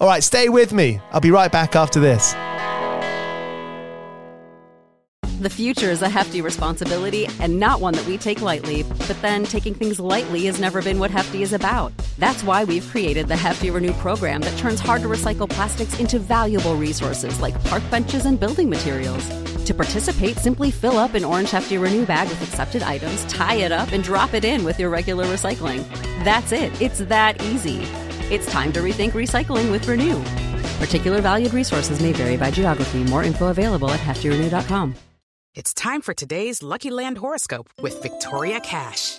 All right, stay with me. I'll be right back after this. The future is a hefty responsibility and not one that we take lightly. But then taking things lightly has never been what Hefty is about. That's why we've created the Hefty Renew program that turns hard to recycle plastics into valuable resources like park benches and building materials. To participate, simply fill up an orange Hefty Renew bag with accepted items, tie it up, and drop it in with your regular recycling. That's it. It's that easy. It's time to rethink recycling with Renew. Particular valued resources may vary by geography. More info available at heftyrenew.com. It's time for today's Lucky Land horoscope with Victoria Cash.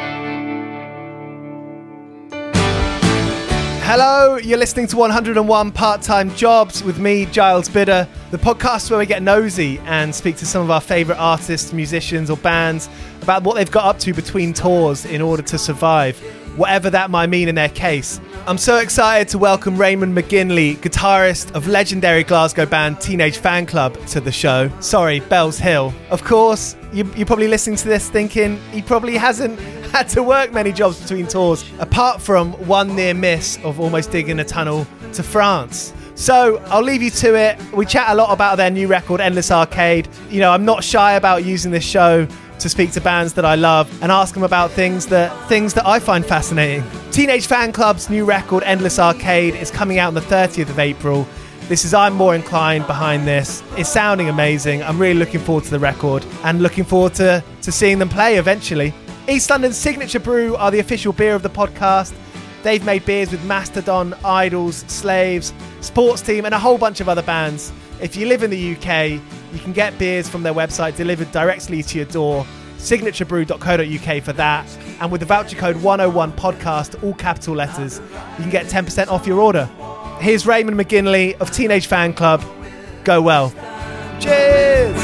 Hello, you're listening to 101 Part Time Jobs with me, Giles Bidder, the podcast where we get nosy and speak to some of our favourite artists, musicians, or bands about what they've got up to between tours in order to survive, whatever that might mean in their case. I'm so excited to welcome Raymond McGinley, guitarist of legendary Glasgow band Teenage Fanclub, to the show. Sorry, Bellshill. Of course, you, you're probably listening to this thinking he probably hasn't had to work many jobs between tours, apart from one near miss of almost digging a tunnel to France. So I'll leave you to it. We chat a lot about their new record, Endless Arcade. You know, I'm not shy about using this show to speak to bands that I love and ask them about things that things that I find fascinating. Teenage Fanclub's new record, Endless Arcade, is coming out on the 30th of April. This is I'm More Inclined behind this. It's sounding amazing. I'm really looking forward to the record and looking forward to, to seeing them play eventually. East London's Signature Brew are the official beer of the podcast. They've made beers with Mastodon, IDLES, Slaves, Sports Team, and a whole bunch of other bands. If you live in the UK, you can get beers from their website delivered directly to your door. signaturebrew.co.uk for that. And with the voucher code 101 podcast, all capital letters, you can get 10% off your order. Here's Raymond McGinley of Teenage Fanclub. Go well. Cheers!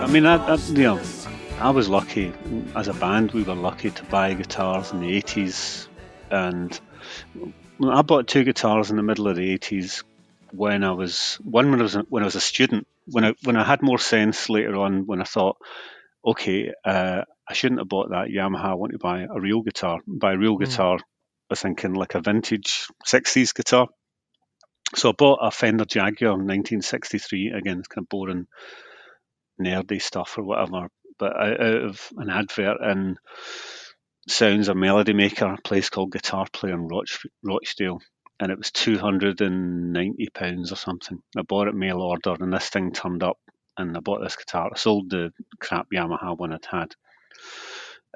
I mean, I, I, you know, I was lucky. As a band, we were lucky to buy guitars in the 80s. And I bought two guitars in the middle of the 80s when I was one when I was when I was a student. When I when I had more sense later on, when I thought, okay, uh, I shouldn't have bought that Yamaha. I want to buy a real guitar. Buy a real mm. guitar. I was thinking like a vintage 60s guitar. So I bought a Fender Jaguar in 1963. Again, it's kind of boring, nerdy stuff or whatever. But out of an advert in Sounds a Melody Maker, a place called Guitar Player in Roch- Rochdale, and it was two hundred and ninety pounds or something. I bought it mail order, and this thing turned up, and I bought this guitar. I sold the crap Yamaha one I'd had.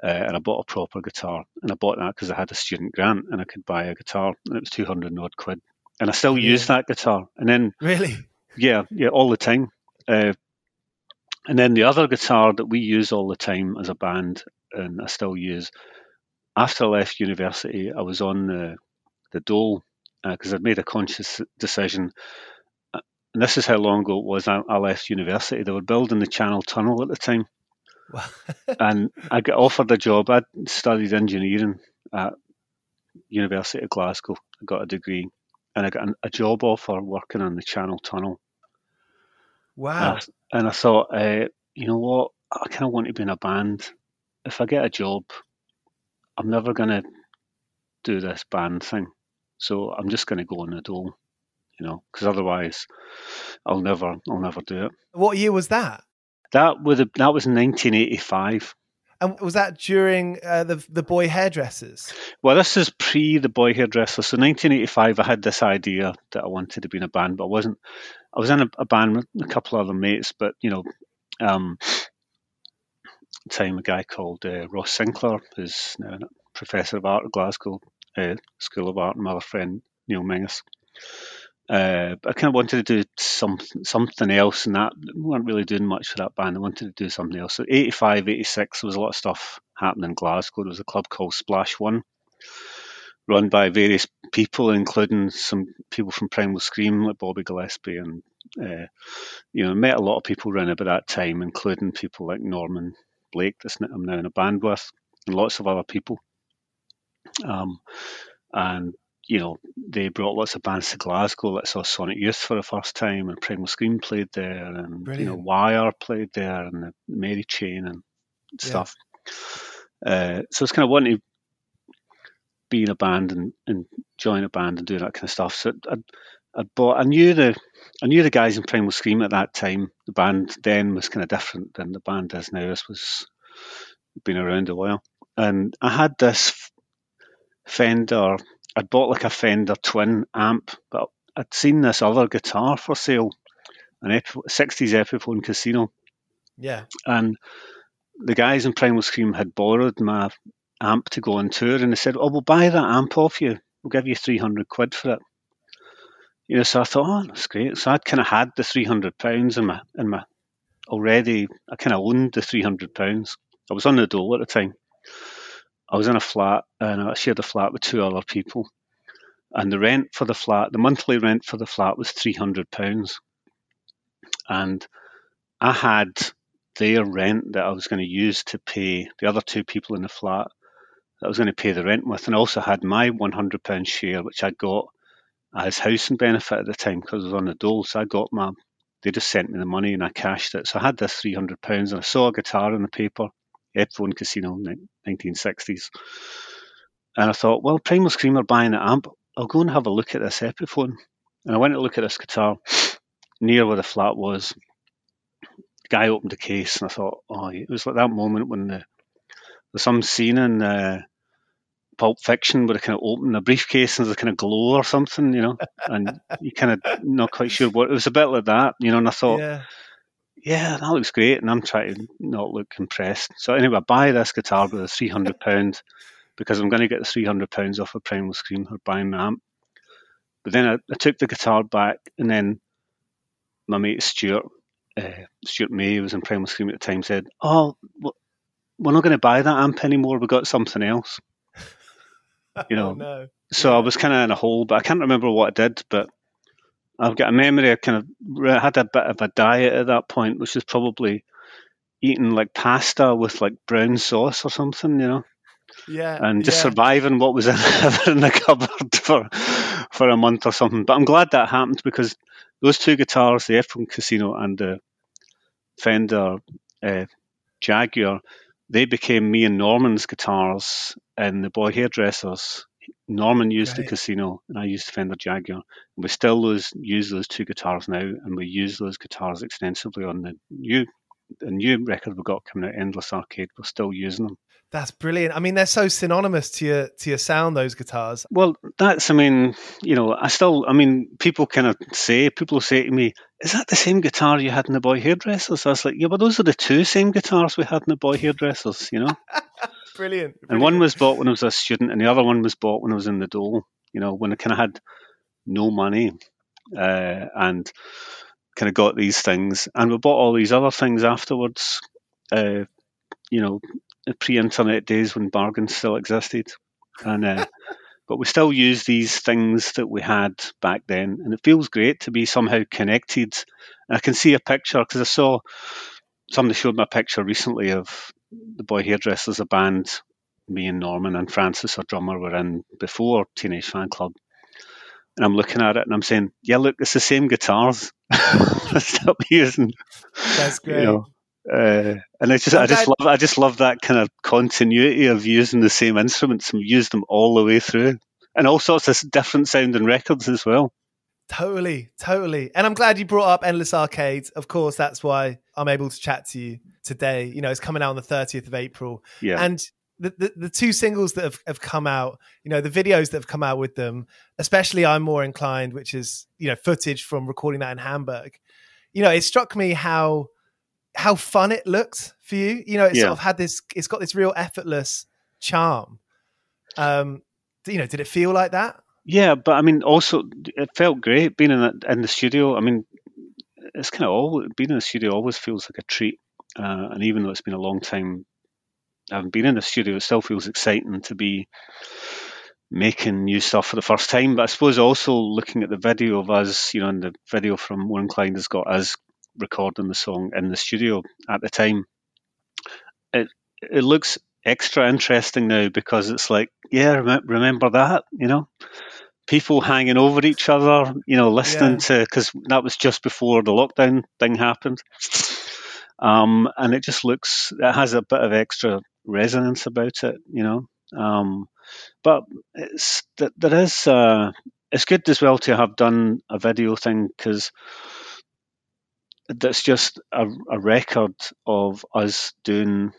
Uh, and I bought a proper guitar, and I bought that because I had a student grant and I could buy a guitar, and it was two hundred odd quid and I still use that guitar. And then really, yeah, yeah, all the time. Uh, and then the other guitar that we use all the time as a band, and I still use. After I left university, I was on the the dole because uh, I'd made a conscious decision. Uh, and this is how long ago it was. I, I left university. They were building the Channel Tunnel at the time, and I got offered a job. I studied engineering at University of Glasgow. I got a degree, and I got a job offer working on the Channel Tunnel. Wow! And I, and I thought, uh, you know what? I kind of want to be in a band. If I get a job, I'm never going to do this band thing. So I'm just going to go on the dole, you know, because otherwise, I'll never, I'll never do it. What year was that? That was that was 1985. And was that during uh, the the boy hairdressers? Well, this is pre the boy hairdressers. So 1985, I had this idea that I wanted to be in a band, but I wasn't. I was in a, a band with a couple of other mates, but you know, um, time a guy called uh, Ross Sinclair, who's now a professor of art at Glasgow uh, School of Art, and my other friend Neil Mingus. Uh, I kind of wanted to do some, something else, and that we weren't really doing much for that band. I wanted to do something else. So 85, 86, there was a lot of stuff happening in Glasgow. There was a club called Splash One, run by various people, including some people from Primal Scream, like Bobby Gillespie, and uh, you know, met a lot of people around about that time, including people like Norman Blake, that I'm now in a band with, and lots of other people. Um, and you know, they brought lots of bands to Glasgow. Let's saw Sonic Youth for the first time, and Primal Scream played there, and Brilliant. you know, Wire played there, and the Mary Chain and stuff. Yeah. Uh, so it's kind of wanting to be in a band and, and join a band and do that kind of stuff. So I, I bought. I knew the I knew the guys in Primal Scream at that time. The band then was kind of different than the band is now. This was been around a while, and I had this Fender I'd bought like a Fender Twin amp, but I'd seen this other guitar for sale, an Ep- 60s Epiphone Casino. Yeah. And the guys in Primal Scream had borrowed my amp to go on tour, and they said, "Oh, we'll buy that amp off you. We'll give you 300 quid for it." You know, so I thought, "Oh, that's great." So I'd kind of had the 300 pounds in my in my already. I kind of owned the 300 pounds. I was on the dole at the time. I was in a flat and I shared a flat with two other people. And the rent for the flat, the monthly rent for the flat was £300. And I had their rent that I was going to use to pay the other two people in the flat that I was going to pay the rent with. And I also had my £100 share, which I got as housing benefit at the time because I was on the dole. So I got my, they just sent me the money and I cashed it. So I had this £300 and I saw a guitar in the paper Epiphone Casino, 1960s. And I thought, well, Primal Scream are buying an amp. I'll go and have a look at this Epiphone. And I went to look at this guitar near where the flat was. The guy opened the case, and I thought, oh, it was like that moment when the, there's some scene in uh, Pulp Fiction where they kind of open a briefcase and there's a kind of glow or something, you know, and you kind of not quite sure what it was a bit like that, you know. And I thought, yeah yeah, that looks great. And I'm trying to not look impressed. So anyway, I buy this guitar with a three hundred pound because I'm going to get the three hundred pounds off of Primal Scream or buying an amp. but then I, I, took the guitar back, and then my mate Stuart, uh, Stuart May, who was in Primal Scream at the time, said, "Oh, we're not going to buy that amp anymore. We got something else." You know. oh, no. So I was kind of in a hole, but I can't remember what I did. But I've got a memory. I kind of had a bit of a diet at that point, which was probably eating like pasta with like brown sauce or something, you know. Yeah. And just yeah. surviving what was in, in the cupboard for for a month or something. But I'm glad that happened because those two guitars, the Epiphone Casino and the Fender uh, Jaguar, they became me and Norman's guitars in the boy hairdressers. Norman used right. the Casino and I used the Fender Jaguar. And we still those, use those two guitars now, and we use those guitars extensively on the new the new record we got coming out, Endless Arcade. We're still using them. That's brilliant. I mean, they're so synonymous to your to your sound. Those guitars. Well, that's. I mean, you know, I still. I mean, people kind of say. People say to me, "Is that the same guitar you had in the boy hairdressers?" I was like, "Yeah, but those are the two same guitars we had in the boy hairdressers." You know. brilliant, brilliant. And one was bought when I was a student, and the other one was bought when I was in the Dole. You know, when I kind of had no money, uh, and kind of got these things, and we bought all these other things afterwards. Uh, you know, pre-internet days when bargains still existed, and uh, but we still use these things that we had back then, and it feels great to be somehow connected. And I can see a picture because I saw somebody showed me a picture recently of the Boy Hairdressers, a band me and Norman and Francis, our drummer, were in before Teenage Fanclub. And I'm looking at it and I'm saying, yeah, look, it's the same guitars. Stop using. That's great. You know, uh, and I just, I just love, I just love that kind of continuity of using the same instruments and use them all the way through, and all sorts of different sounding records as well. Totally, totally. And I'm glad you brought up Endless Arcade. Of course, that's why I'm able to chat to you today. You know, it's coming out on the 30th of April. Yeah. And the, the, the, two singles that have, have come out, you know, the videos that have come out with them, especially I'm More Inclined, which is, you know, footage from recording that in Hamburg. You know, it struck me how how fun it looked for you. You know, it yeah. sort of had this. It's got this real effortless charm. Um, you know, did it feel like that? Yeah, but I mean, also it felt great being in the, in the studio. I mean, it's kind of all being in the studio always feels like a treat. Uh, and even though it's been a long time, I haven't been in the studio. It still feels exciting to be making new stuff for the first time. But I suppose also looking at the video of us, you know, and the video from More Inclined has got us recording the song in the studio at the time. It it looks extra interesting now because it's like, yeah, rem- remember that, you know, people hanging over each other, you know, listening yeah. to because that was just before the lockdown thing happened. Um, and it just looks, it has a bit of extra resonance about it, you know. Um, but it's there is, uh, it's good as well to have done a video thing because that's just a, a record of us doing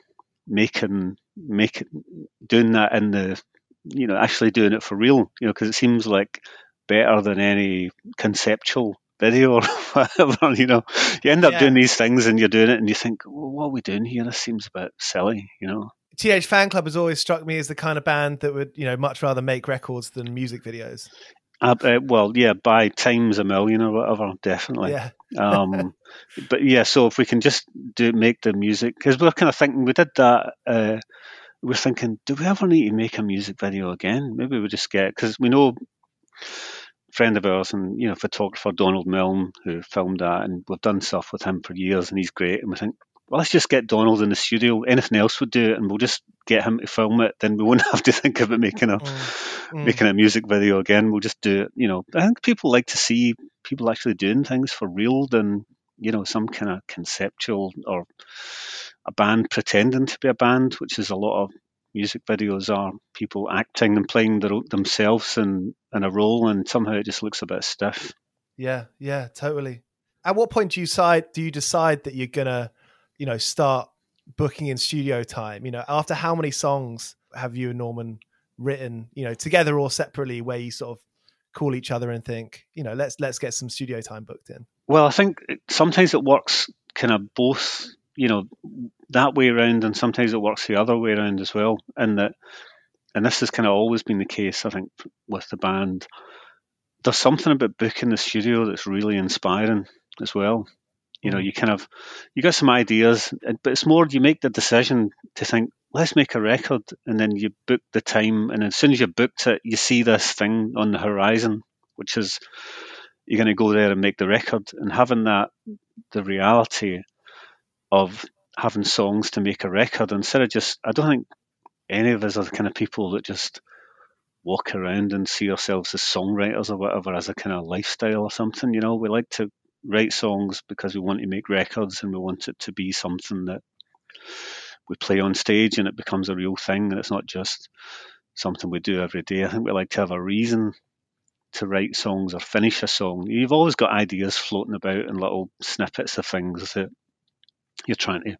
making making doing that in the you know actually doing it for real you know because it seems like better than any conceptual video or whatever you know you end up yeah. doing these things and you're doing it and you think well, what are we doing here this seems a bit silly you know TH Fan Club has always struck me as the kind of band that would, you know, much rather make records than music videos. Uh, uh, well, yeah, by times a million or whatever, definitely. Yeah. um, but yeah, so if we can just do make the music, because we are kind of thinking we did that. Uh, we're thinking, do we ever need to make a music video again? Maybe we just get because we know friend of ours and you know photographer Donald Milne who filmed that, and we've done stuff with him for years, and he's great. And we think well, let's just get Donald in the studio. Anything else would do it, and we'll just get him to film it. Then we won't have to think about making a mm. mm. making a music video again. We'll just do it. You know, I think people like to see people actually doing things for real than you know some kind of conceptual or a band pretending to be a band, which is a lot of music videos are people acting and playing their, themselves in in a role, and somehow it just looks a bit stiff. Yeah, yeah, totally. At what point do you decide? Do you decide that you're gonna you know, start booking in studio time? You know, after how many songs have you and Norman written, you know, together or separately, where you sort of call each other and think, you know, let's let's get some studio time booked in? Well, I think sometimes it works kind of both, you know, that way around, and sometimes it works the other way around as well. And that, and this has kind of always been the case, I think, with the band. there's something about booking the studio that's really inspiring as well. You know, mm. you kind of you got some ideas, but it's more you make the decision to think, let's make a record, and then you book the time, and as soon as you booked it, you see this thing on the horizon, which is you're going to go there and make the record, and having that the reality of having songs to make a record instead of just I don't think any of us are the kind of people that just walk around and see ourselves as songwriters or whatever as a kind of lifestyle or something. You know, we like to write songs because we want to make records and we want it to be something that we play on stage and it becomes a real thing and it's not just something we do every day. I think we like to have a reason to write songs or finish a song. You've always got ideas floating about and little snippets of things that you're trying to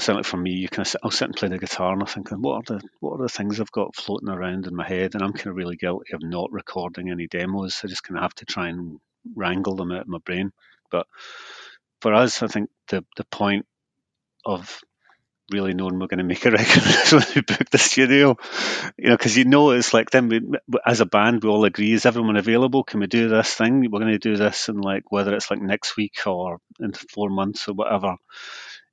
certainly for me, you of I'll sit and play the guitar and I'm thinking, what are the what are the things I've got floating around in my head? And I'm kind of really guilty of not recording any demos. I just kind of have to try and wrangle them out of my brain. But for us, I think the the point of really knowing we're going to make a record is when we book the studio, you know, because you know it's like then we, as a band we all agree is everyone available? Can we do this thing? We're going to do this and like whether it's like next week or in four months or whatever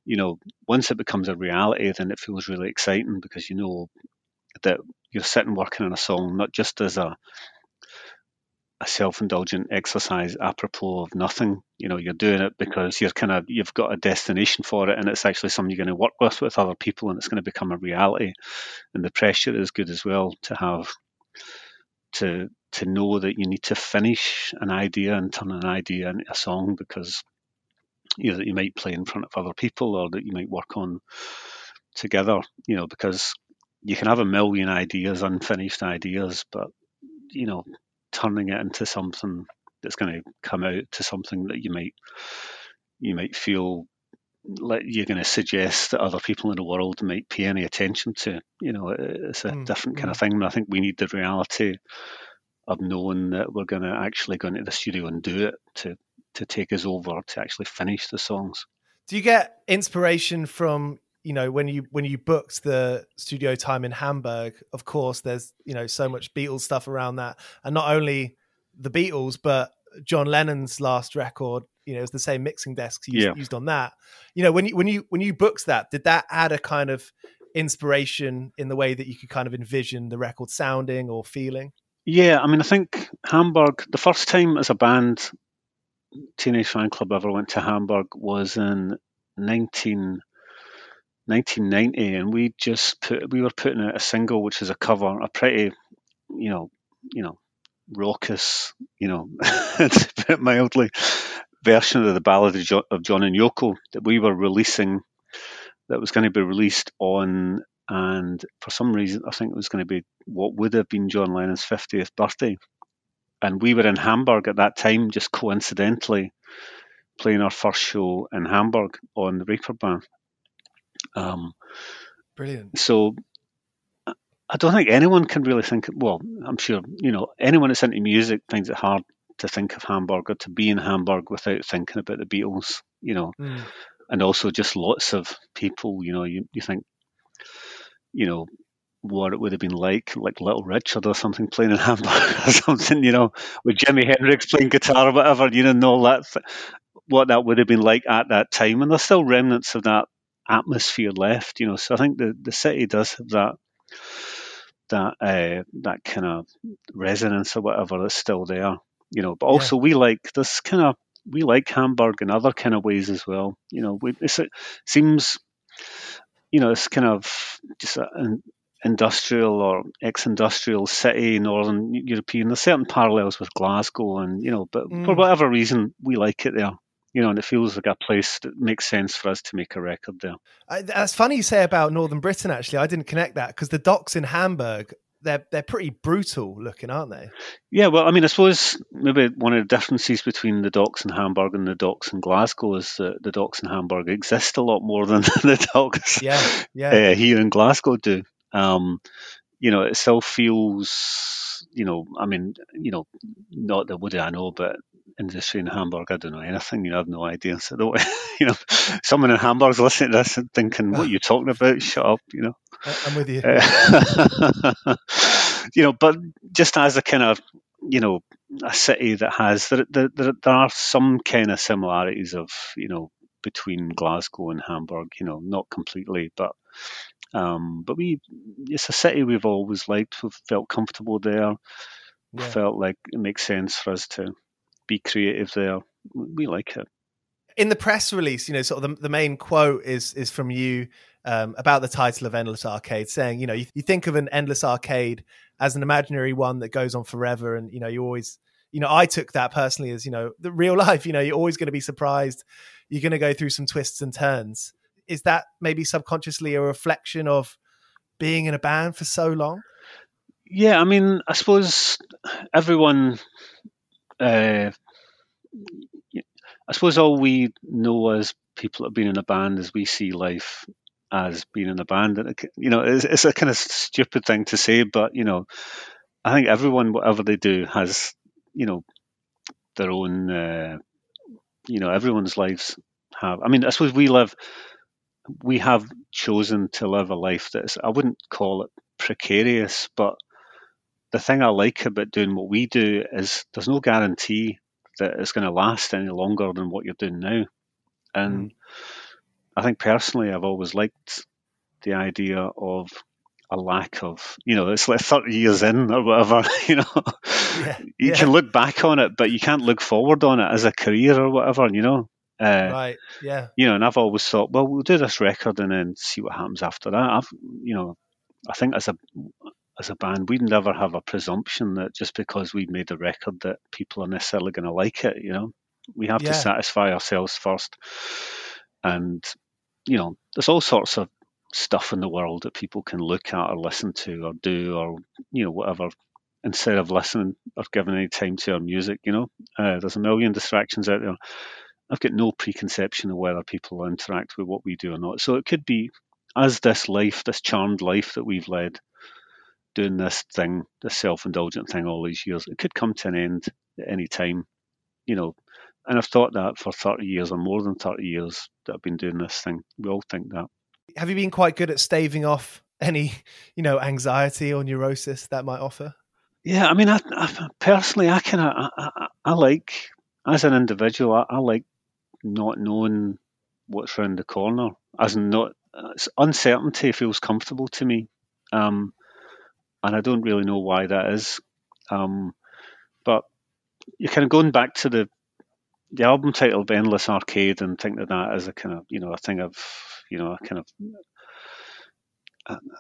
you know, once it becomes a reality, then it feels really exciting because you know that you're sitting working on a song not just as a a self-indulgent exercise apropos of nothing. You know, you're doing it because you're kind of you've got a destination for it, and it's actually something you're going to work with with other people, and it's going to become a reality. And the pressure is good as well to have to to know that you need to finish an idea and turn an idea into a song because you know that you might play in front of other people or that you might work on together you know because you can have a million ideas unfinished ideas but you know turning it into something that's going to come out to something that you might you might feel like you're going to suggest that other people in the world might pay any attention to you know it's a mm, different kind of thing and i think we need the reality of knowing that we're going to actually go into the studio and do it to to take us over to actually finish the songs. Do you get inspiration from you know when you when you booked the studio time in Hamburg? Of course, there's you know so much Beatles stuff around that, and not only the Beatles, but John Lennon's last record. You know, it was the same mixing desks used, yeah. used on that. You know, when you when you when you booked that, did that add a kind of inspiration in the way that you could kind of envision the record sounding or feeling? Yeah, I mean, I think Hamburg, the first time as a band Teenage Fanclub ever went to Hamburg was in 19, 1990, and we just put we were putting out a single, which is a cover, a pretty, you know, you know, raucous, you know, to put it mildly, version of the Ballad of John, of John and Yoko that we were releasing, that was going to be released on, and for some reason I think it was going to be what would have been John Lennon's 50th birthday and we were in Hamburg at that time, just coincidentally playing our first show in Hamburg on the Reeperbahn. Um, Brilliant. So I don't think anyone can really think. Well, I'm sure you know anyone that's into music finds it hard to think of Hamburg or to be in Hamburg without thinking about the Beatles. You know, mm. and also just lots of people. You know, you you think, you know, what it would have been like, like Little Richard or something playing in Hamburg or something, you know, with Jimi Hendrix playing guitar or whatever, you know, and all that, what that would have been like at that time. And there's still remnants of that atmosphere left, you know. So I think the, the city does have that that uh, that kind of resonance or whatever that's still there, you know. But also yeah. we like this kind of we like Hamburg in other kind of ways as well. You know, we, it seems you know, it's kind of just an industrial or ex-industrial city, northern European. There's certain parallels with Glasgow, and you know, but mm. for whatever reason, we like it there. You know, and it feels like a place that makes sense for us to make a record there. I, that's funny you say about Northern Britain. Actually, I didn't connect that because the docks in Hamburg they're they're pretty brutal looking, aren't they? Yeah, well, I mean, I suppose maybe one of the differences between the docks in Hamburg and the docks in Glasgow is that the docks in Hamburg exist a lot more than the docks yeah, yeah. Uh, here in Glasgow do. Um, you know, it still feels, you know, I mean, you know, not that would I know, but industry in Hamburg, I don't know anything. You know, I have no idea. So, don't, you know, someone in Hamburg's listening to this and thinking, "What are you talking about? Shut up!" You know. I'm with you. Uh, you know, but just as a kind of, you know, a city that has there, there, there are some kind of similarities of you know between Glasgow and Hamburg. You know, not completely, but um, but we it's a city we've always liked. We've felt comfortable there. Yeah. Felt like it makes sense for us to be creative there. We like it. In the press release, you know, sort of the, the main quote is is from you um, about the title of Endless Arcade, saying, you know, you, you think of an endless arcade as an imaginary one that goes on forever, and you know, you always, you know, I took that personally as you know, the real life. You know, you're always going to be surprised. You're going to go through some twists and turns. Is that maybe subconsciously a reflection of being in a band for so long? Yeah, I mean, I suppose everyone uh, I suppose all we know as people that have been in a band is we see life as being in a band, and you know, it's, it's, a kind of stupid thing to say, but you know, I think everyone, whatever they do, has you know their own. Uh, you know, everyone's lives have. I mean, I suppose we live. We have chosen to live a life that's. I wouldn't call it precarious, but the thing I like about doing what we do is there's no guarantee that it's going to last any longer than what you're doing now. And mm. I think personally, I've always liked the idea of a lack of, you know, it's like 30 years in or whatever, you know, yeah, you yeah. can look back on it, but you can't look forward on it as a career or whatever, you know. Uh, right. Yeah. You know, and I've always thought, well, we'll do this record and then see what happens after that. I've, you know, I think as a as a band, we'd never have a presumption that just because we made a record that people are necessarily going to like it. You know, we have yeah. to satisfy ourselves first, and you know, there's all sorts of stuff in the world that people can look at or listen to or do or you know whatever instead of listening or giving any time to our music. You know, uh, there's a million distractions out there. I've got no preconception of whether people interact with what we do or not. So it could be as this life, this charmed life that we've led, doing this thing, this self-indulgent thing all these years, it could come to an end at any time, you know. And I've thought that for 30 years or more than 30 years that I've been doing this thing. We all think that. Have you been quite good at staving off any, you know, anxiety or neurosis that might offer? Yeah, I mean, I, I personally, I kind of, I, I, I, like, as an individual, I, I like not knowing what's around the corner. As in not, uncertainty feels comfortable to me. Um, and I don't really know why that is. Um, but you're kind of going back to the the album title of Endless Arcade and think that that is a kind of you know a thing of you know a kind of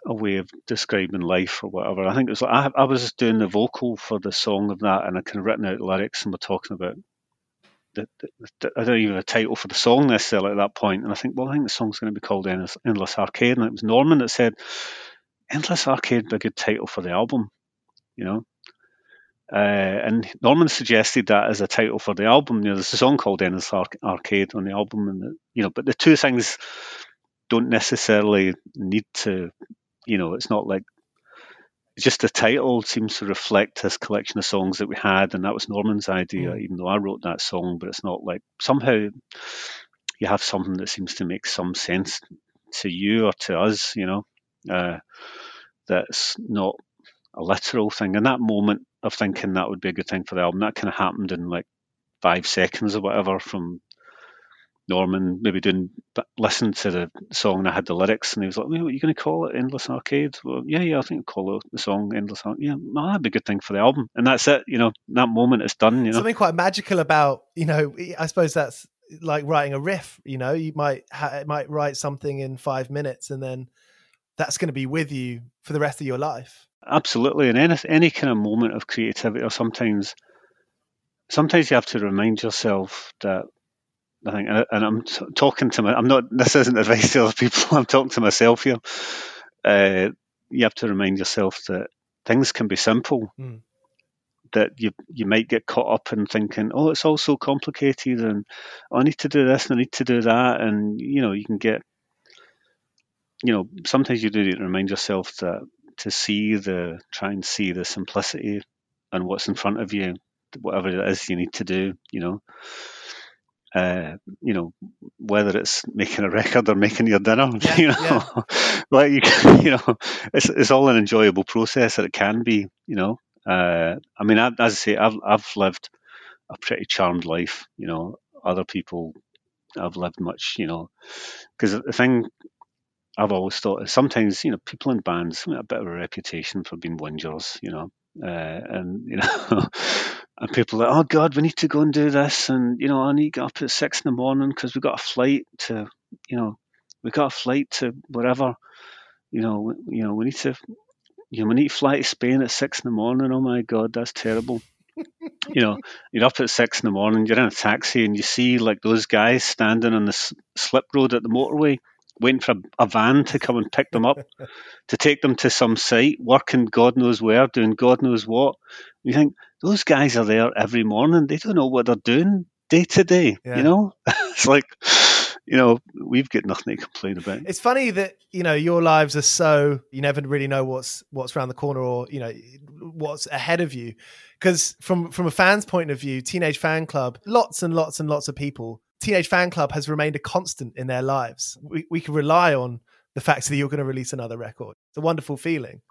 a, way of describing life or whatever. I think it was I, I was doing the vocal for the song of that and I kind of written out lyrics and we're talking about I don't even have a title for the song necessarily at that point. And I think, well, I think the song's going to be called Endless Arcade. And it was Norman that said, Endless Arcade be a good title for the album, you know. Uh, and Norman suggested that as a title for the album. You know, there's a song called Endless Arcade on the album, and the, you know, but the two things don't necessarily need to, you know, it's not like just the title seems to reflect this collection of songs that we had, and that was Norman's idea, mm. even though I wrote that song. But it's not like somehow you have something that seems to make some sense to you or to us, you know uh, that's not a literal thing. And that moment of thinking that would be a good thing for the album, that kind of happened in like five seconds or whatever from Norman maybe doing listen to the song and I had the lyrics and he was like, what are you going to call it? Endless Arcade? Well, yeah, yeah, I think I'll call the song Endless Arcade. Yeah, well, that'd be a good thing for the album. And that's it, you know, that moment is done, you know. Something quite magical about, you know, I suppose that's like writing a riff, you know, you might ha- might write something in five minutes and then that's going to be with you for the rest of your life. Absolutely, and any any kind of moment of creativity, or sometimes, sometimes you have to remind yourself that I think, and I'm talking to my, I'm not. This isn't advice to other people. I'm talking to myself here. Uh, you have to remind yourself that things can be simple. Mm. That you you might get caught up in thinking, oh, it's all so complicated, and oh, I need to do this and I need to do that, and you know, you can get you know, sometimes you do need to remind yourself that to see the, try and see the simplicity and what's in front of you, whatever it is you need to do, you know. Uh, you know, whether it's making a record or making your dinner, yeah, you know, yeah. like you, you know, it's it's all an enjoyable process that it can be, you know. Uh, I mean, as I say, I've I've lived a pretty charmed life. You know, other people have lived much. You know, because the thing I've always thought sometimes you know people in bands have a bit of a reputation for being whingers. You know, uh, and you know, and people are like, oh God, we need to go and do this, and you know, I need to get up at six in the morning because we got a flight to, you know, we got a flight to wherever, you know, you know, we need to, you know, we need to fly to Spain at six in the morning. Oh my God, that's terrible. you know, you're up at six in the morning, you're in a taxi, and you see like those guys standing on the slip road at the motorway waiting for a, a, van to come and pick them up to take them to some site, working God knows where, doing God knows what. You think those guys are there every morning. They don't know what they're doing day to day. You know, it's like you know we've got nothing to complain about. It's funny that you know your lives are so you never really know what's what's around the corner or you know what's ahead of you. Because from from a fan's point of view, Teenage Fanclub, lots and lots and lots of people Teenage Fanclub has remained a constant in their lives. We, we can rely on the fact that you're going to release another record. It's a wonderful feeling.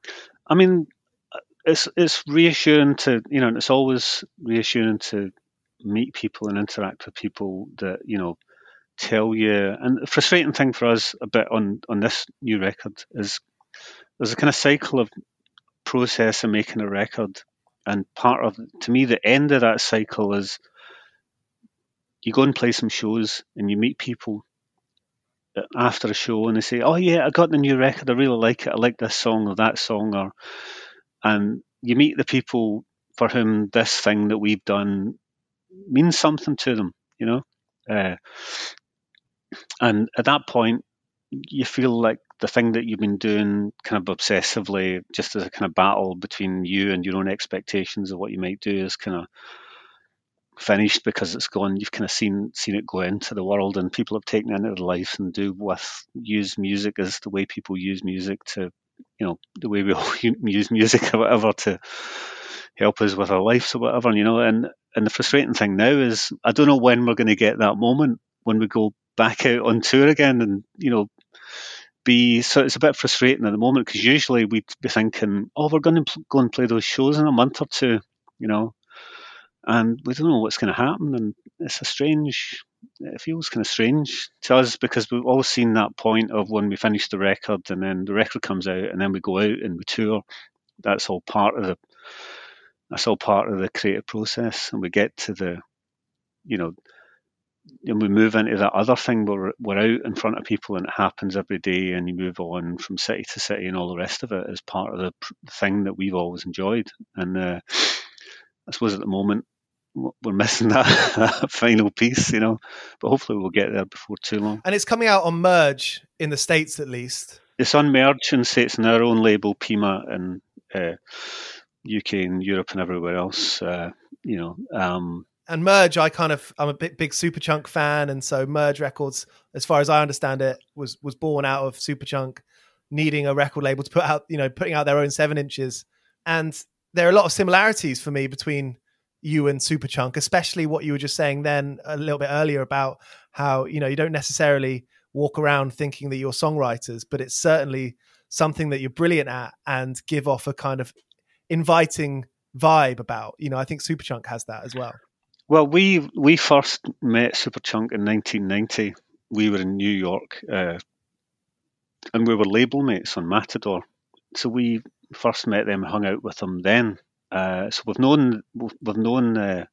I mean, uh, it's it's reassuring to you know, and it's always reassuring to meet people and interact with people that you know tell you. And the frustrating thing for us a bit on on this new record is there's a kind of cycle of process of making a record, and part of to me the end of that cycle is you go and play some shows and you meet people after a show and they say, "Oh yeah, I got the new record. I really like it. I like this song or that song." Or and you meet the people for whom this thing that we've done means something to them, you know. Uh, and at that point, you feel like the thing that you've been doing kind of obsessively, just as a kind of battle between you and your own expectations of what you might do, is kind of finished because it's gone. You've kind of seen seen it go into the world, and people have taken it into their life and do with use music as the way people use music to, you know, the way we all use music or whatever to help us with our lives or whatever. You know, and and the frustrating thing now is I don't know when we're going to get that moment when we go back out on tour again, and you know. Be, so it's a bit frustrating at the moment because usually we'd be thinking, oh, we're going to go and play those shows in a month or two, you know, and we don't know what's going to happen. And it's a strange, it feels kind of strange to us because we've all seen that point of when we finish the record and then the record comes out and then we go out and we tour. That's all part of the, that's all part of the creative process. And we get to the, you know, and we move into that other thing where we're out in front of people and it happens every day and you move on from city to city and all the rest of it is part of the thing that we've always enjoyed and uh, I suppose at the moment we're missing that, final piece, you know. But hopefully we'll get there before too long. And it's coming out on Merge in the States at least. It's on Merge and States and our own label, PeMa, and uh, UK and Europe and everywhere else, uh, you know. Um, and Merge, I kind of, I'm a big, big Superchunk fan. And so Merge Records, as far as I understand it, was, was born out of Superchunk needing a record label to put out, you know, putting out their own seven inches. And there are a lot of similarities for me between you and Superchunk, especially what you were just saying then a little bit earlier about how you know you don't necessarily walk around thinking that you're songwriters, but it's certainly something that you're brilliant at and give off a kind of inviting vibe about. You know, I think Superchunk has that as well. Well, we we first met Superchunk in 1990. We were in New York, uh, and we were label mates on Matador. So we first met them, hung out with them then, uh, so we've known we've known uh,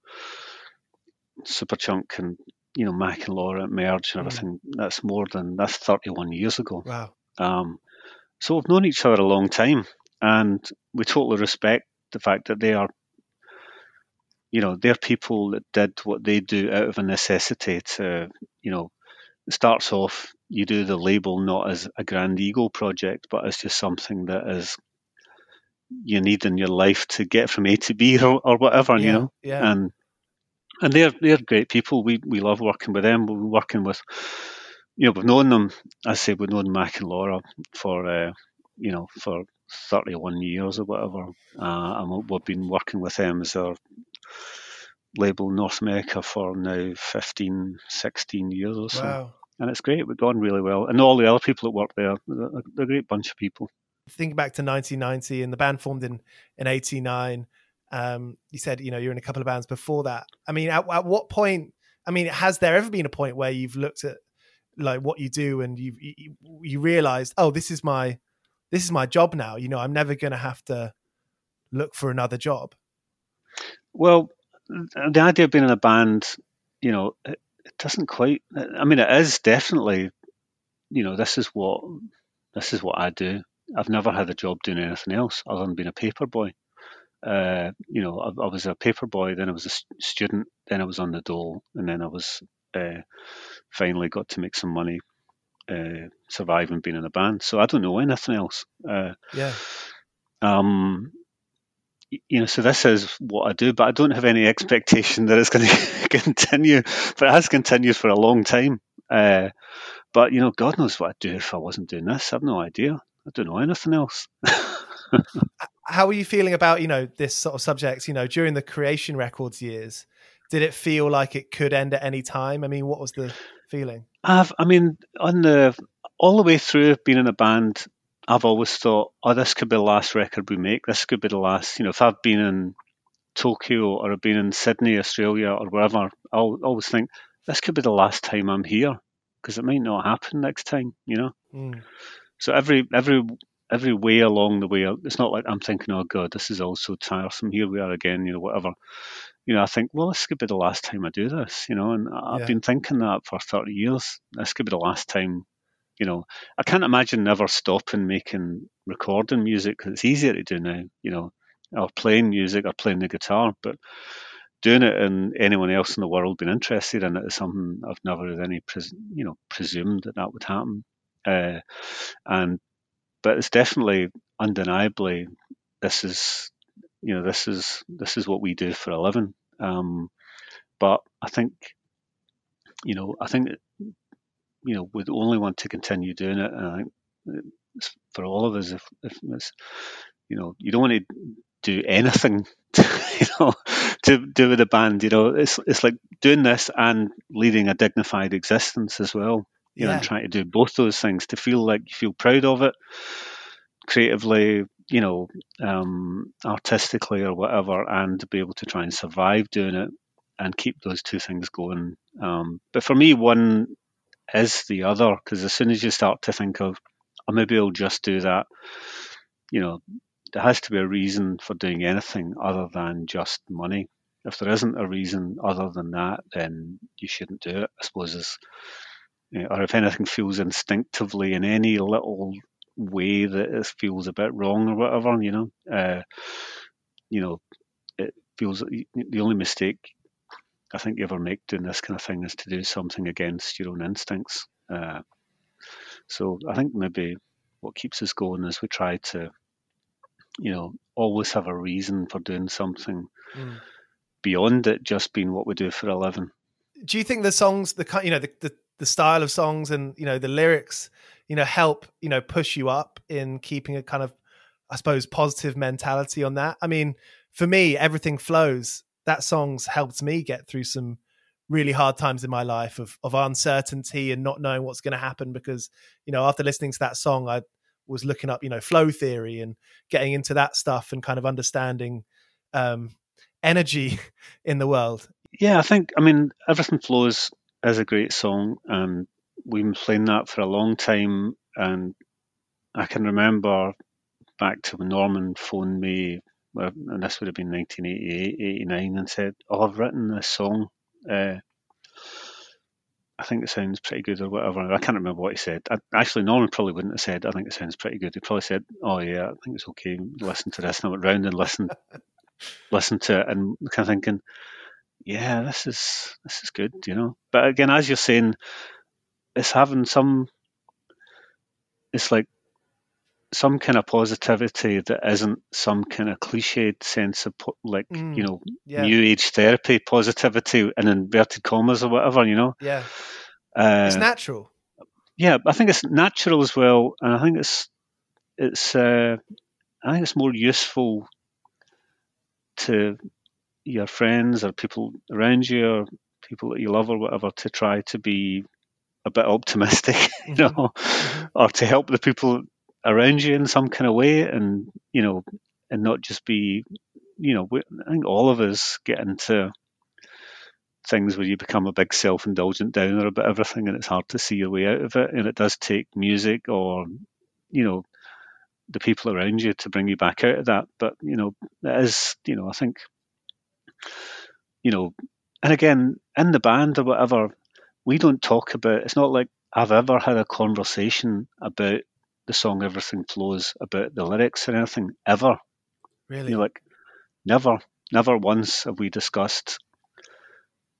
Superchunk and you know Mac and Laura Merge and mm. everything. Mm. That's more than that's thirty one years ago. Wow. Um, so we've known each other a long time, and we totally respect the fact that they are, you know, they're people that did what they do out of a necessity to, you know, it starts off you do the label not as a grand ego project, but as just something that is you need in your life to get from A to B or, or whatever, yeah, you know. Yeah. And and they're they're great people. We we love working with them. We're working with you know, we've known them I say we've known Mac and Laura for uh, you know, for thirty one years or whatever. Uh, and we've been working with them as our label North America for now 15, 16 years or so. Wow. And it's great. We've gone really well. And all the other people that work there, they're, they're a great bunch of people think back to 1990 and the band formed in in 89 Um, you said you know you're in a couple of bands before that. I mean, at, at what point? I mean, has there ever been a point where you've looked at like what you do and you you, you realized, oh, this is my this is my job now. You know, I'm never going to have to look for another job. Well, the idea of being in a band, you know, it, it doesn't quite. I mean, it is definitely. You know, this is what this is what I do. I've never had a job doing anything else other than being a paper boy. Uh, you know, I, I, was a paper boy, then I was a student, then I was on the dole, and then I was uh, finally got to make some money uh, surviving being in a band. So I don't know anything else. Uh, yeah. Um, you know, so this is what I do, but I don't have any expectation that it's going to continue. But it has continued for a long time. Uh, but you know, God knows what I'd do if I wasn't doing this. I've no idea. I don't know anything else. How are you feeling about you know this sort of subject? You know, during the Creation Records years, did it feel like it could end at any time? I mean, what was the feeling? I've, I mean, on the all the way through being in a band, I've always thought, oh, this could be the last record we make. This could be the last. You know, if I've been in Tokyo or I've been in Sydney, Australia, or wherever, I'll always think this could be the last time I'm here because it might not happen next time. You know. Mm. So every every every way along the way, it's not like I'm thinking, oh God, this is all so tiresome. Here we are again. You know, whatever you know, I think, well, this could be the last time I do this, you know, and I've yeah. been thinking that for 30 years. This could be the last time, you know. I can't imagine never stopping making recording music because it's easier to do now, you know, or playing music or playing the guitar, but doing it and anyone else in the world being interested in it is something I've never had any, pres- you know, presumed that that would happen. Uh, and, but it's definitely, undeniably, this is you know this is this is what we do for a living. Um, but I think you know I think you know we'd only want to continue doing it, and I think for all of us, if, if it's you know you don't want to do anything to, you know to do with a band you know it's it's like doing this and leading a dignified existence as well you yeah. know and trying to do both those things to feel like you feel proud of it creatively you know, um, artistically or whatever, and to be able to try and survive doing it and keep those two things going. Um, but for me, one is the other because as soon as you start to think of, oh, maybe I'll just do that, you know, there has to be a reason for doing anything other than just money. If there isn't a reason other than that, then you shouldn't do it. I suppose is, or if anything feels instinctively in any little way that it feels a bit wrong or whatever, you know. Uh, you know, it feels the only mistake I think you ever make doing this kind of thing is to do something against your own instincts. Uh, so I think maybe what keeps us going is we try to, you know, always have a reason for doing something mm. beyond it just being what we do for a living. Do you think the songs, the you know, the, the the style of songs and you know the lyrics you know help you know push you up in keeping a kind of i suppose positive mentality on that. I mean for me everything flows that song's helped me get through some really hard times in my life of of uncertainty and not knowing what's going to happen because you know after listening to that song i was looking up you know flow theory and getting into that stuff and kind of understanding um energy in the world. Yeah i think i mean everything flows is a great song and we've been playing that for a long time, and I can remember back to when Norman phoned me, and this would have been 1988, 89, and said, "Oh, I've written this song. Uh, I think it sounds pretty good, or whatever." I can't remember what he said. I, actually, Norman probably wouldn't have said, "I think it sounds pretty good." He probably said, "Oh yeah, I think it's okay. Listen to this." And I went round and listened, listened to it, and kind of thinking, "Yeah, this is this is good," you know. But again, as you're saying, it's having some it's like some kind of positivity that isn't some kind of cliched sense of like mm, you know yeah. new age therapy positivity in inverted commas or whatever you know yeah uh, it's natural yeah i think it's natural as well and i think it's it's uh, i think it's more useful to your friends or people around you or people that you love or whatever to try to be a bit optimistic, you mm-hmm. know, or to help the people around you in some kind of way, and you know, and not just be, you know, we, I think all of us get into things where you become a big self-indulgent downer about everything, and it's hard to see your way out of it. And it does take music or, you know, the people around you to bring you back out of that. But you know, it is, you know, I think, you know, and again, in the band or whatever, we don't talk about. It's not like I've ever had a conversation about the song "Everything Flows" about the lyrics or anything ever. Really? You know, like never, never once have we discussed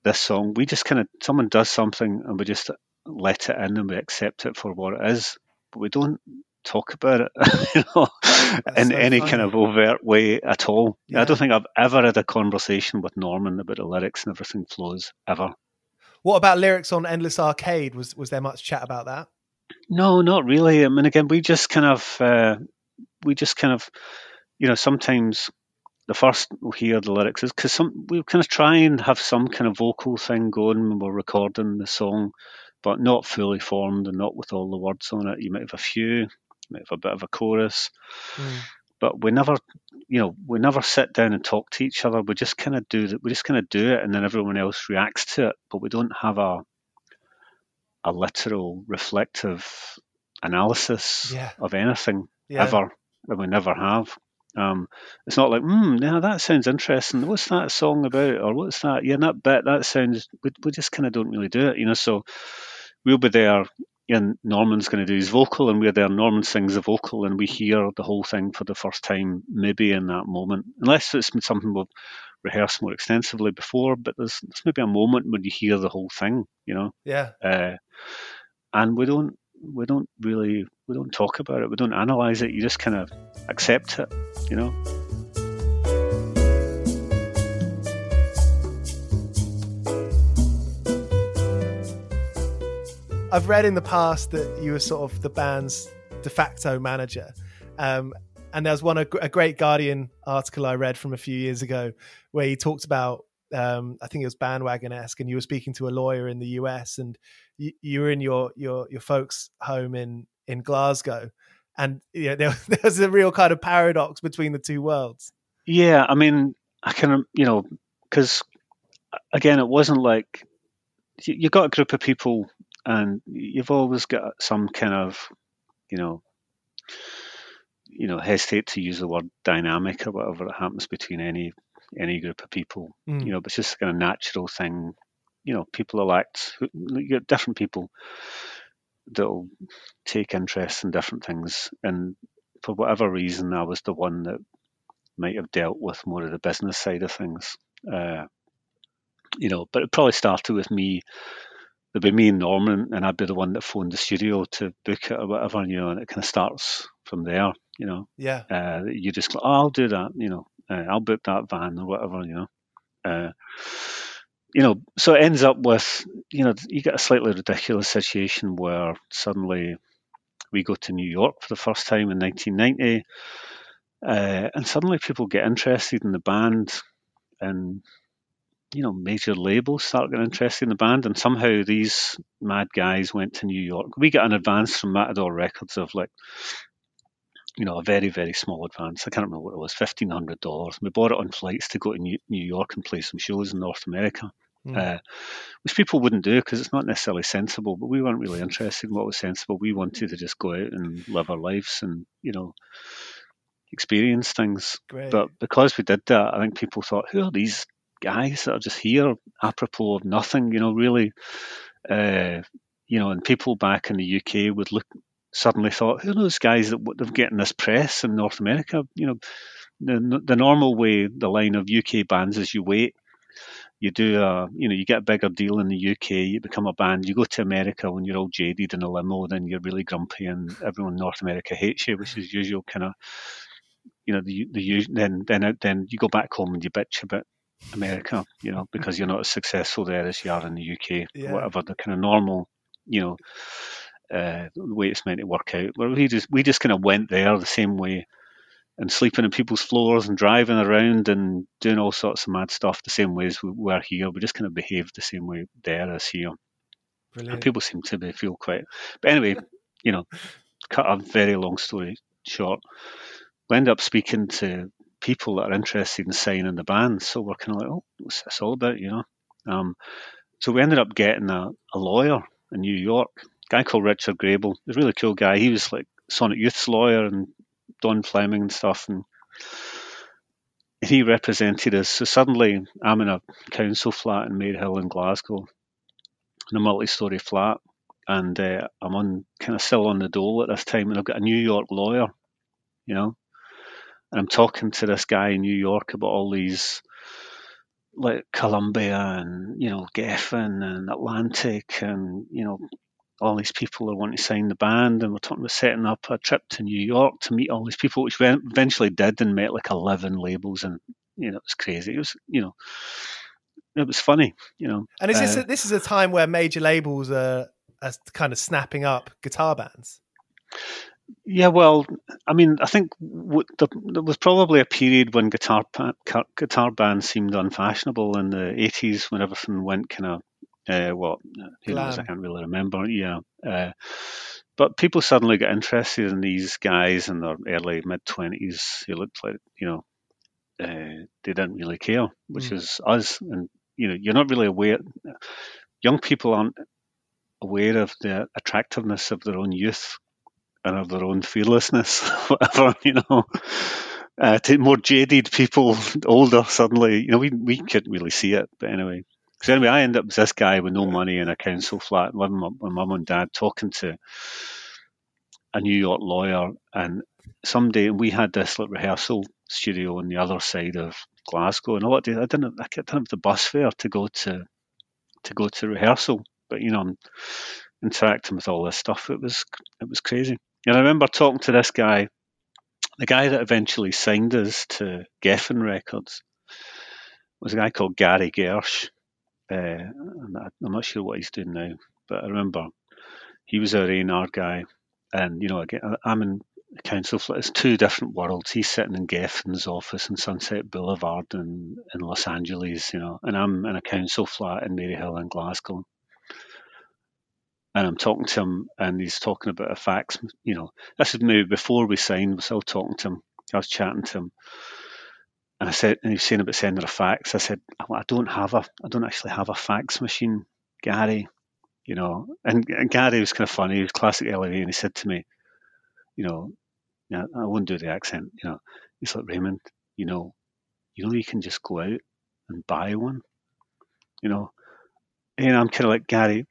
this song. We just kind of someone does something and we just let it in and we accept it for what it is, but we don't talk about it, you know, in so any funny. kind of overt way at all. Yeah. I don't think I've ever had a conversation with Norman about the lyrics and everything flows ever. What about lyrics on Endless Arcade? Was was there much chat about that? No, not really. I mean, again, we just kind of, uh, we just kind of, you know, sometimes the first we'll hear the lyrics is because some we kind of try and have some kind of vocal thing going when we're recording the song, but not fully formed and not with all the words on it. You might have a few, might have a bit of a chorus, Mm. but we never, you know, we never sit down and talk to each other. We just kind of do that. We just kind of do it, and then everyone else reacts to it. But we don't have a a literal reflective analysis Yeah. of anything Yeah. ever, and we never have. Um, it's not like, hmm, yeah, that sounds interesting. What's that song about? Or what's that? Yeah, that bit, that sounds, we, we just kind of don't really do it, you know. So we'll be there, and Norman's going to do his vocal, and we're there. Norman sings the vocal, and we hear the whole thing for the first time, maybe in that moment, unless it's something we've rehearsed more extensively before. But there's, there's maybe a moment when you hear the whole thing, you know Yeah. uh, and we don't we don't really we don't talk about it we don't analyze it you just kind of accept it you know I've read in the past that you were sort of the band's de facto manager. Um, and there was one a, a great Guardian article I read from a few years ago where he talked about um, I think it was Bandwagonesque, and you were speaking to a lawyer in the US, and you, you were in your your your folks' home in in Glasgow, and you know, there, there was a real kind of paradox between the two worlds. yeah i mean i can you know because again it wasn't like you, you got a group of people and you've always got some kind of you know you know hesitate to use the word dynamic or whatever that happens between any any group of people Mm. you know, but it's just a kind of natural thing. You know, people elect you get different people that'll take interest in different things, and for whatever reason, I was the one that might have dealt with more of the business side of things. Uh, you know, but it probably started with me. There'd be me and Norman, and I'd be the one that phoned the studio to book it or whatever, you know, and it kind of starts from there. You know, Yeah, uh, you just go, oh, I'll do that, you know, uh, I'll book that van or whatever, you know. Uh, you know, so it ends up with, you know, you get a slightly ridiculous situation where suddenly we go to New York for the first time in 1990, uh, and suddenly people get interested in the band, and you know, major labels start getting interested in the band, and somehow these mad guys went to New York. We got an advance from Matador Records of like you know, a very, very small advance. I can't remember what it was, fifteen hundred dollars. We bought it on flights to go to New, York and play some shows in North America, Mm. uh, which people wouldn't do because it's not necessarily sensible. But we weren't really interested in what was sensible. We wanted to just go out and live our lives and you know experience things. great. But because we did that, I think people thought, who are these guys that are just here apropos of nothing? You know, really, uh, you know, and people back in the UK would look suddenly thought, who are those guys that w- they're getting this press in North America? You know, the the normal way, the line of UK bands is you wait. You do a, you know, you get a bigger deal in the UK. You become a band. You go to America when you're all jaded in a limo. Then you're really grumpy, and everyone in North America hates you, which is usual kind of, you know, the the then then then you go back home and you bitch about America, you know, because you're not as successful there as you are in the UK. Yeah. Whatever the kind of normal, you know, uh, the way it's meant to work out. We just we just kind of went there the same way, and sleeping on people's floors and driving around and doing all sorts of mad stuff the same way as we were here. We just kind of behaved the same way there as here. And people seem to be feel quite. But anyway, you know, cut a very long story short. We end up speaking to people that are interested in signing the band. So we're kind of like, oh, what's this all about, you know? Um, so we ended up getting a, a lawyer in New York, a guy called Richard Grabel, He's a really cool guy. He was like Sonic Youth's lawyer and Don Fleming and stuff, and he represented us. So suddenly, I'm in a council flat in Maryhill in Glasgow, in a multi-story flat, and uh, I'm on kind of still on the dole at this time, and I've got a New York lawyer, you know, and I'm talking to this guy in New York about all these like Columbia and you know Geffen and Atlantic and you know all these people that want to sign the band. And we're talking about setting up a trip to New York to meet all these people which we eventually did and met like 11 labels and you know it was crazy. It was you know it was funny you know. And is this uh, a, this is a time where major labels are, are kind of snapping up guitar bands yeah, well, I mean, I think w- the, there was probably a period when guitar guitar bands seemed unfashionable in the eighties when everything went kind of uh, what who knows? I can't really remember. Yeah, uh, but people suddenly got interested in these guys in their early mid twenties who looked like you know uh, they didn't really care, which mm. is us. And you know, you're not really aware. Young people aren't aware of the attractiveness of their own youth and of their own fearlessness, whatever, you know. Uh, to more jaded people, older, suddenly, you know, we, we couldn't really see it. But anyway, so anyway, I end up with this guy with no money in a council flat, living with my mum and dad, talking to a New York lawyer. And someday we had this like, rehearsal studio on the other side of Glasgow, and a lot of I didn't I didn't have the bus fare to go to to go to rehearsal, but you know I'm interacting with all this stuff. It was it was crazy. And I remember talking to this guy, the guy that eventually signed us to Geffen Records was a guy called Gary Gersh. Uh, I'm not sure what he's doing now, but I remember he was our A&R guy. And, you know, again, I'm in council flat. It's two different worlds. He's sitting in Geffen's office in Sunset Boulevard in, in Los Angeles, you know, and I'm in a council flat in Maryhill in Glasgow and I'm talking to him, and he's talking about a fax. You know, this is maybe before we signed. Was still talking to him. I was chatting to him, and I said, and he was saying about sending a fax. I said, I don't have a, I don't actually have a fax machine, Gary. You know, and, and Gary was kind of funny. He was classic LA, and he said to me, you know, I won't do the accent. You know, he's like Raymond. You know, you know, you can just go out and buy one. You know, and I'm kind of like Gary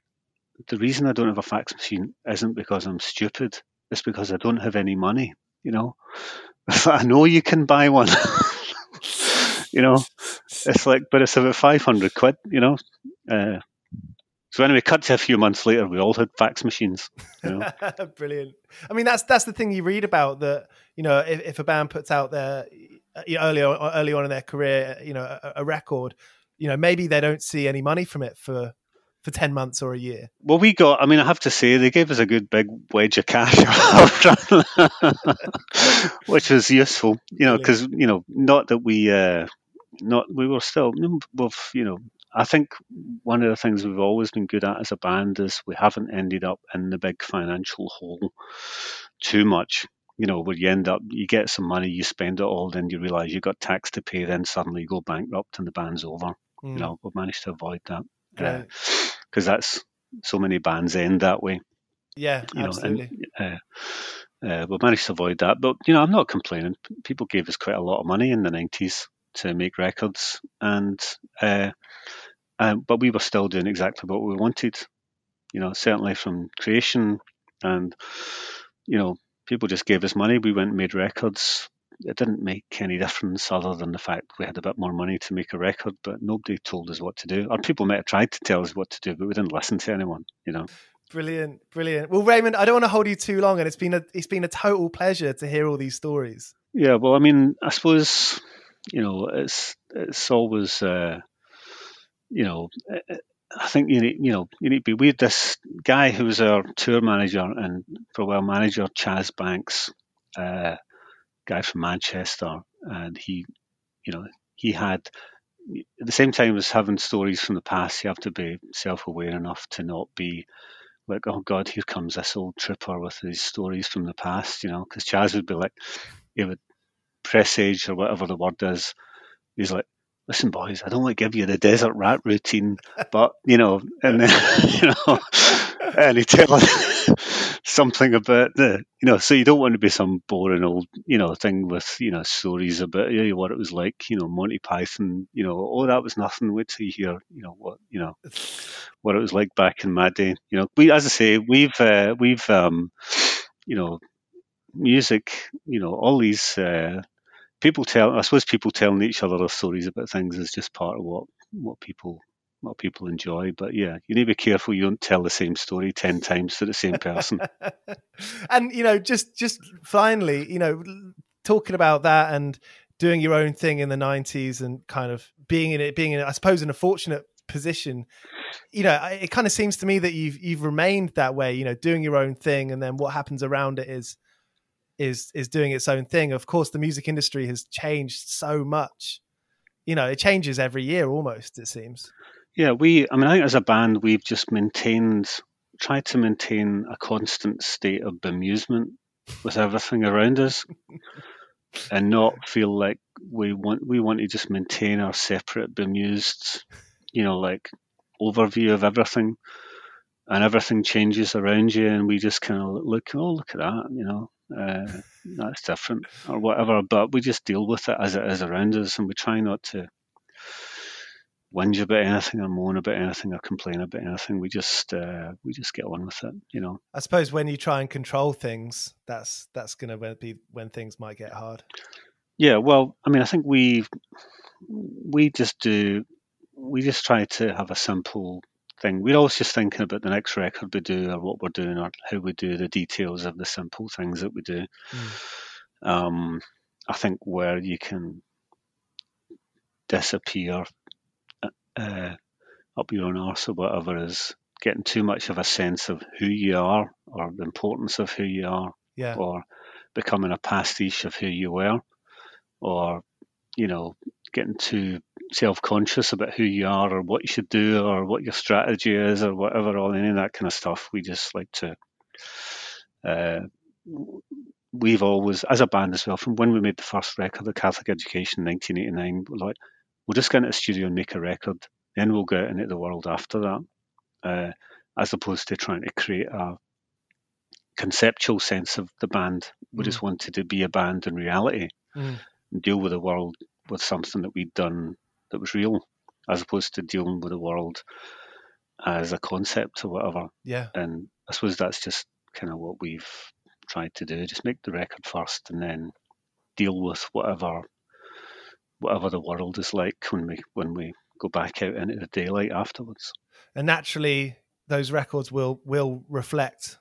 the reason I don't have a fax machine isn't because I'm stupid. It's because I don't have any money. You know, I know you can buy one. you know, it's like, but it's about five hundred quid. You know. Uh, so anyway, cut to a few months later, we all had fax machines. You know? Brilliant. I mean, that's that's the thing you read about that. You know, if, if a band puts out their early on, early on in their career, you know, a, a record, you know, maybe they don't see any money from it for for 10 months or a year? Well, we got, I mean, I have to say, they gave us a good big wedge of cash, which was useful, you know, because, you know, not that we, uh, not, we were still, we've, you know, I think one of the things we've always been good at as a band is we haven't ended up in the big financial hole too much. You know, where you end up, you get some money, you spend it all, then you realize you've got tax to pay, then suddenly you go bankrupt and the band's over. Mm. You know, we've managed to avoid that. Right. Uh, because that's so many bands end that way. Yeah, you absolutely. Know, and, uh, uh, we managed to avoid that, but you know, I'm not complaining. People gave us quite a lot of money in the '90s to make records, and uh, but we were still doing exactly what we wanted. You know, certainly from creation, and you know, people just gave us money. We went and made records it didn't make any difference other than the fact we had a bit more money to make a record, but nobody told us what to do. Or people might have tried to tell us what to do, but we didn't listen to anyone, you know. Brilliant, brilliant. Well, Raymond, I don't want to hold you too long, and it's been a it's been a total pleasure to hear all these stories. Yeah, well, I mean, I suppose you know it's it's always uh, you know I think you need you know you need to be. We had this guy who was our tour manager and for a while manager Chaz Banks. Uh, guy from Manchester, and he, you know, he had at the same time as having stories from the past, you have to be self-aware enough to not be like, oh God, here comes this old tripper with his stories from the past, you know, because Chaz would be like, he would presage or whatever the word is. He's like, listen, boys, I don't want to give you the desert rat routine, but you know, and then you know, and he tell something about the, you know, so you don't want to be some boring old, you know, thing with you know stories about you know, what it was like, you know, Monty Python, you know, oh that was nothing. Wait till you hear, you know, what you know, what it was like back in my day. You know, we, as I say, we've uh, we've um, you know, music, you know, all these. Uh, people tell, I suppose, people telling each other stories about things is just part of what what people what people enjoy. But yeah, you need to be careful you don't tell the same story ten times to the same person. and you know, just just finally, you know, talking about that and doing your own thing in the '90s and kind of being in it, being in, I suppose, in a fortunate position. You know, it kind of seems to me that you've you've remained that way. You know, doing your own thing, and then what happens around it is is is doing its own thing. Of course, the music industry has changed so much. You know, it changes every year almost. It seems. Yeah, we. I mean, I think as a band, we've just maintained, tried to maintain a constant state of bemusement with everything around us, and not feel like we want we want to just maintain our separate bemused, you know, like overview of everything and everything changes around you and we just kind of look oh look at that you know uh, that's different or whatever. But we just deal with it as it is around us, and we try not to whinge about anything or moan about anything or complain about anything. We just uh, we just get on with it, you know. I suppose when you try and control things, that's that's going to be when things might get hard. Yeah, well, I mean, I think we we just do we just try to have a simple thing. We're always just thinking about the next record we do or what we're doing or how we do the details of the simple things that we do. Mm. Um, I think where you can disappear uh, up your own arse or whatever is getting too much of a sense of who you are or the importance of who you are yeah. or becoming a pastiche of who you were or you know getting too self-conscious about who you are or what you should do or what your strategy is or whatever all any of that kind of stuff we just like to uh, we've always as a band as well from when we made the first record the catholic education in 1989 like we'll just get into the studio and make a record then we'll go out into the world after that uh, as opposed to trying to create a conceptual sense of the band we mm. just wanted to be a band in reality mm. and deal with the world with something that we'd done that was real, as opposed to dealing with the world as a concept or whatever. Yeah. And I suppose that's just kind of what we've tried to do. Just make the record first and then deal with whatever whatever the world is like when we when we go back out into the daylight afterwards. And naturally those records will will reflect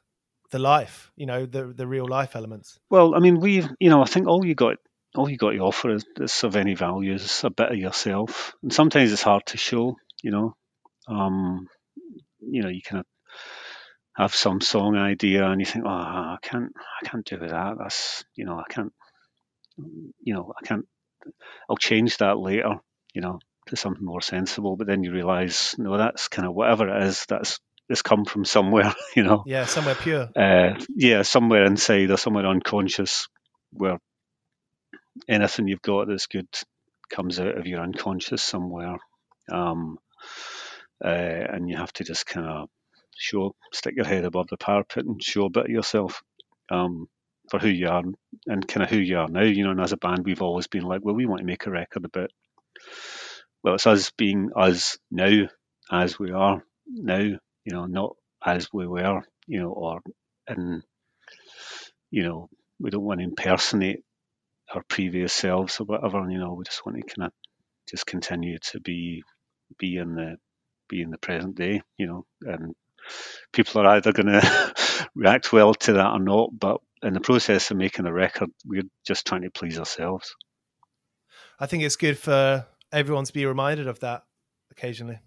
the life, you know, the the real life elements. Well, I mean, we've, you know, I think all you got all you got to offer is, is of any value is a bit of yourself, and sometimes it's hard to show. You know, um, you know, you kind of have some song idea, and you think, oh, I can't, I can't do that. That's, you know, I can't, you know, I can't. I'll change that later. You know, to something more sensible. But then you realise, no, that's kind of whatever it is. That's it's come from somewhere. You know. Yeah, somewhere pure. Uh, yeah, somewhere inside or somewhere unconscious where anything you've got that's good comes out of your unconscious somewhere. Um, uh, and you have to just kind of show, stick your head above the parapet and show a bit of yourself um, for who you are and kind of who you are now. You know, and as a band, we've always been like, well, we want to make a record about, well, it's us being us now as we are now, you know, not as we were, you know, or and you know, we don't want to impersonate our previous selves or whatever. You know, we just want to kind of just continue to be be in the be in the present day, you know, and people are either going to react well to that or not. But in the process of making a record, we're just trying to please ourselves. I think it's good for everyone to be reminded of that occasionally.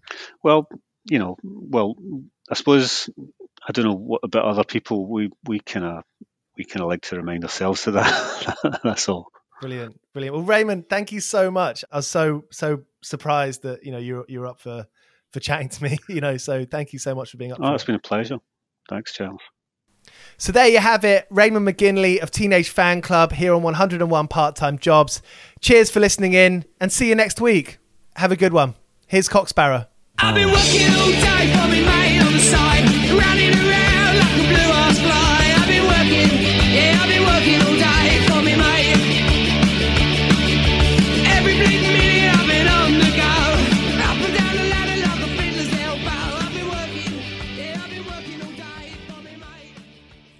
Well, you know, well, I suppose I don't know what about other people. We we kind of we kind of like to remind ourselves of that. That's all. Brilliant, brilliant. Well, Raymond, thank you so much. I was so so surprised that you know you're you're up for for chatting to me. You know, so thank you so much for being up. Oh, it's it. been a pleasure. Thanks, Charles. So there you have it. Raymond McGinley of Teenage Fanclub here on 101 Part Time Jobs. Cheers for listening in and see you next week. Have a good one. Here's Cock Sparrow.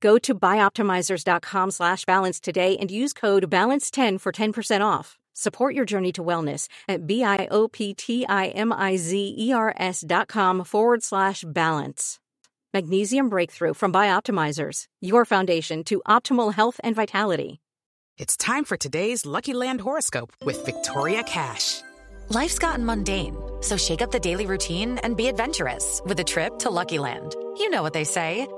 Go to bioptimizers.com slash balance today and use code BALANCE10 for 10% off. Support your journey to wellness at B-I-O-P-T-I-M-I-Z-E-R-S dot com forward slash balance. Magnesium Breakthrough from Bioptimizers, your foundation to optimal health and vitality. It's time for today's Lucky Land horoscope with Victoria Cash. Life's gotten mundane, so shake up the daily routine and be adventurous with a trip to Lucky Land. You know what they say.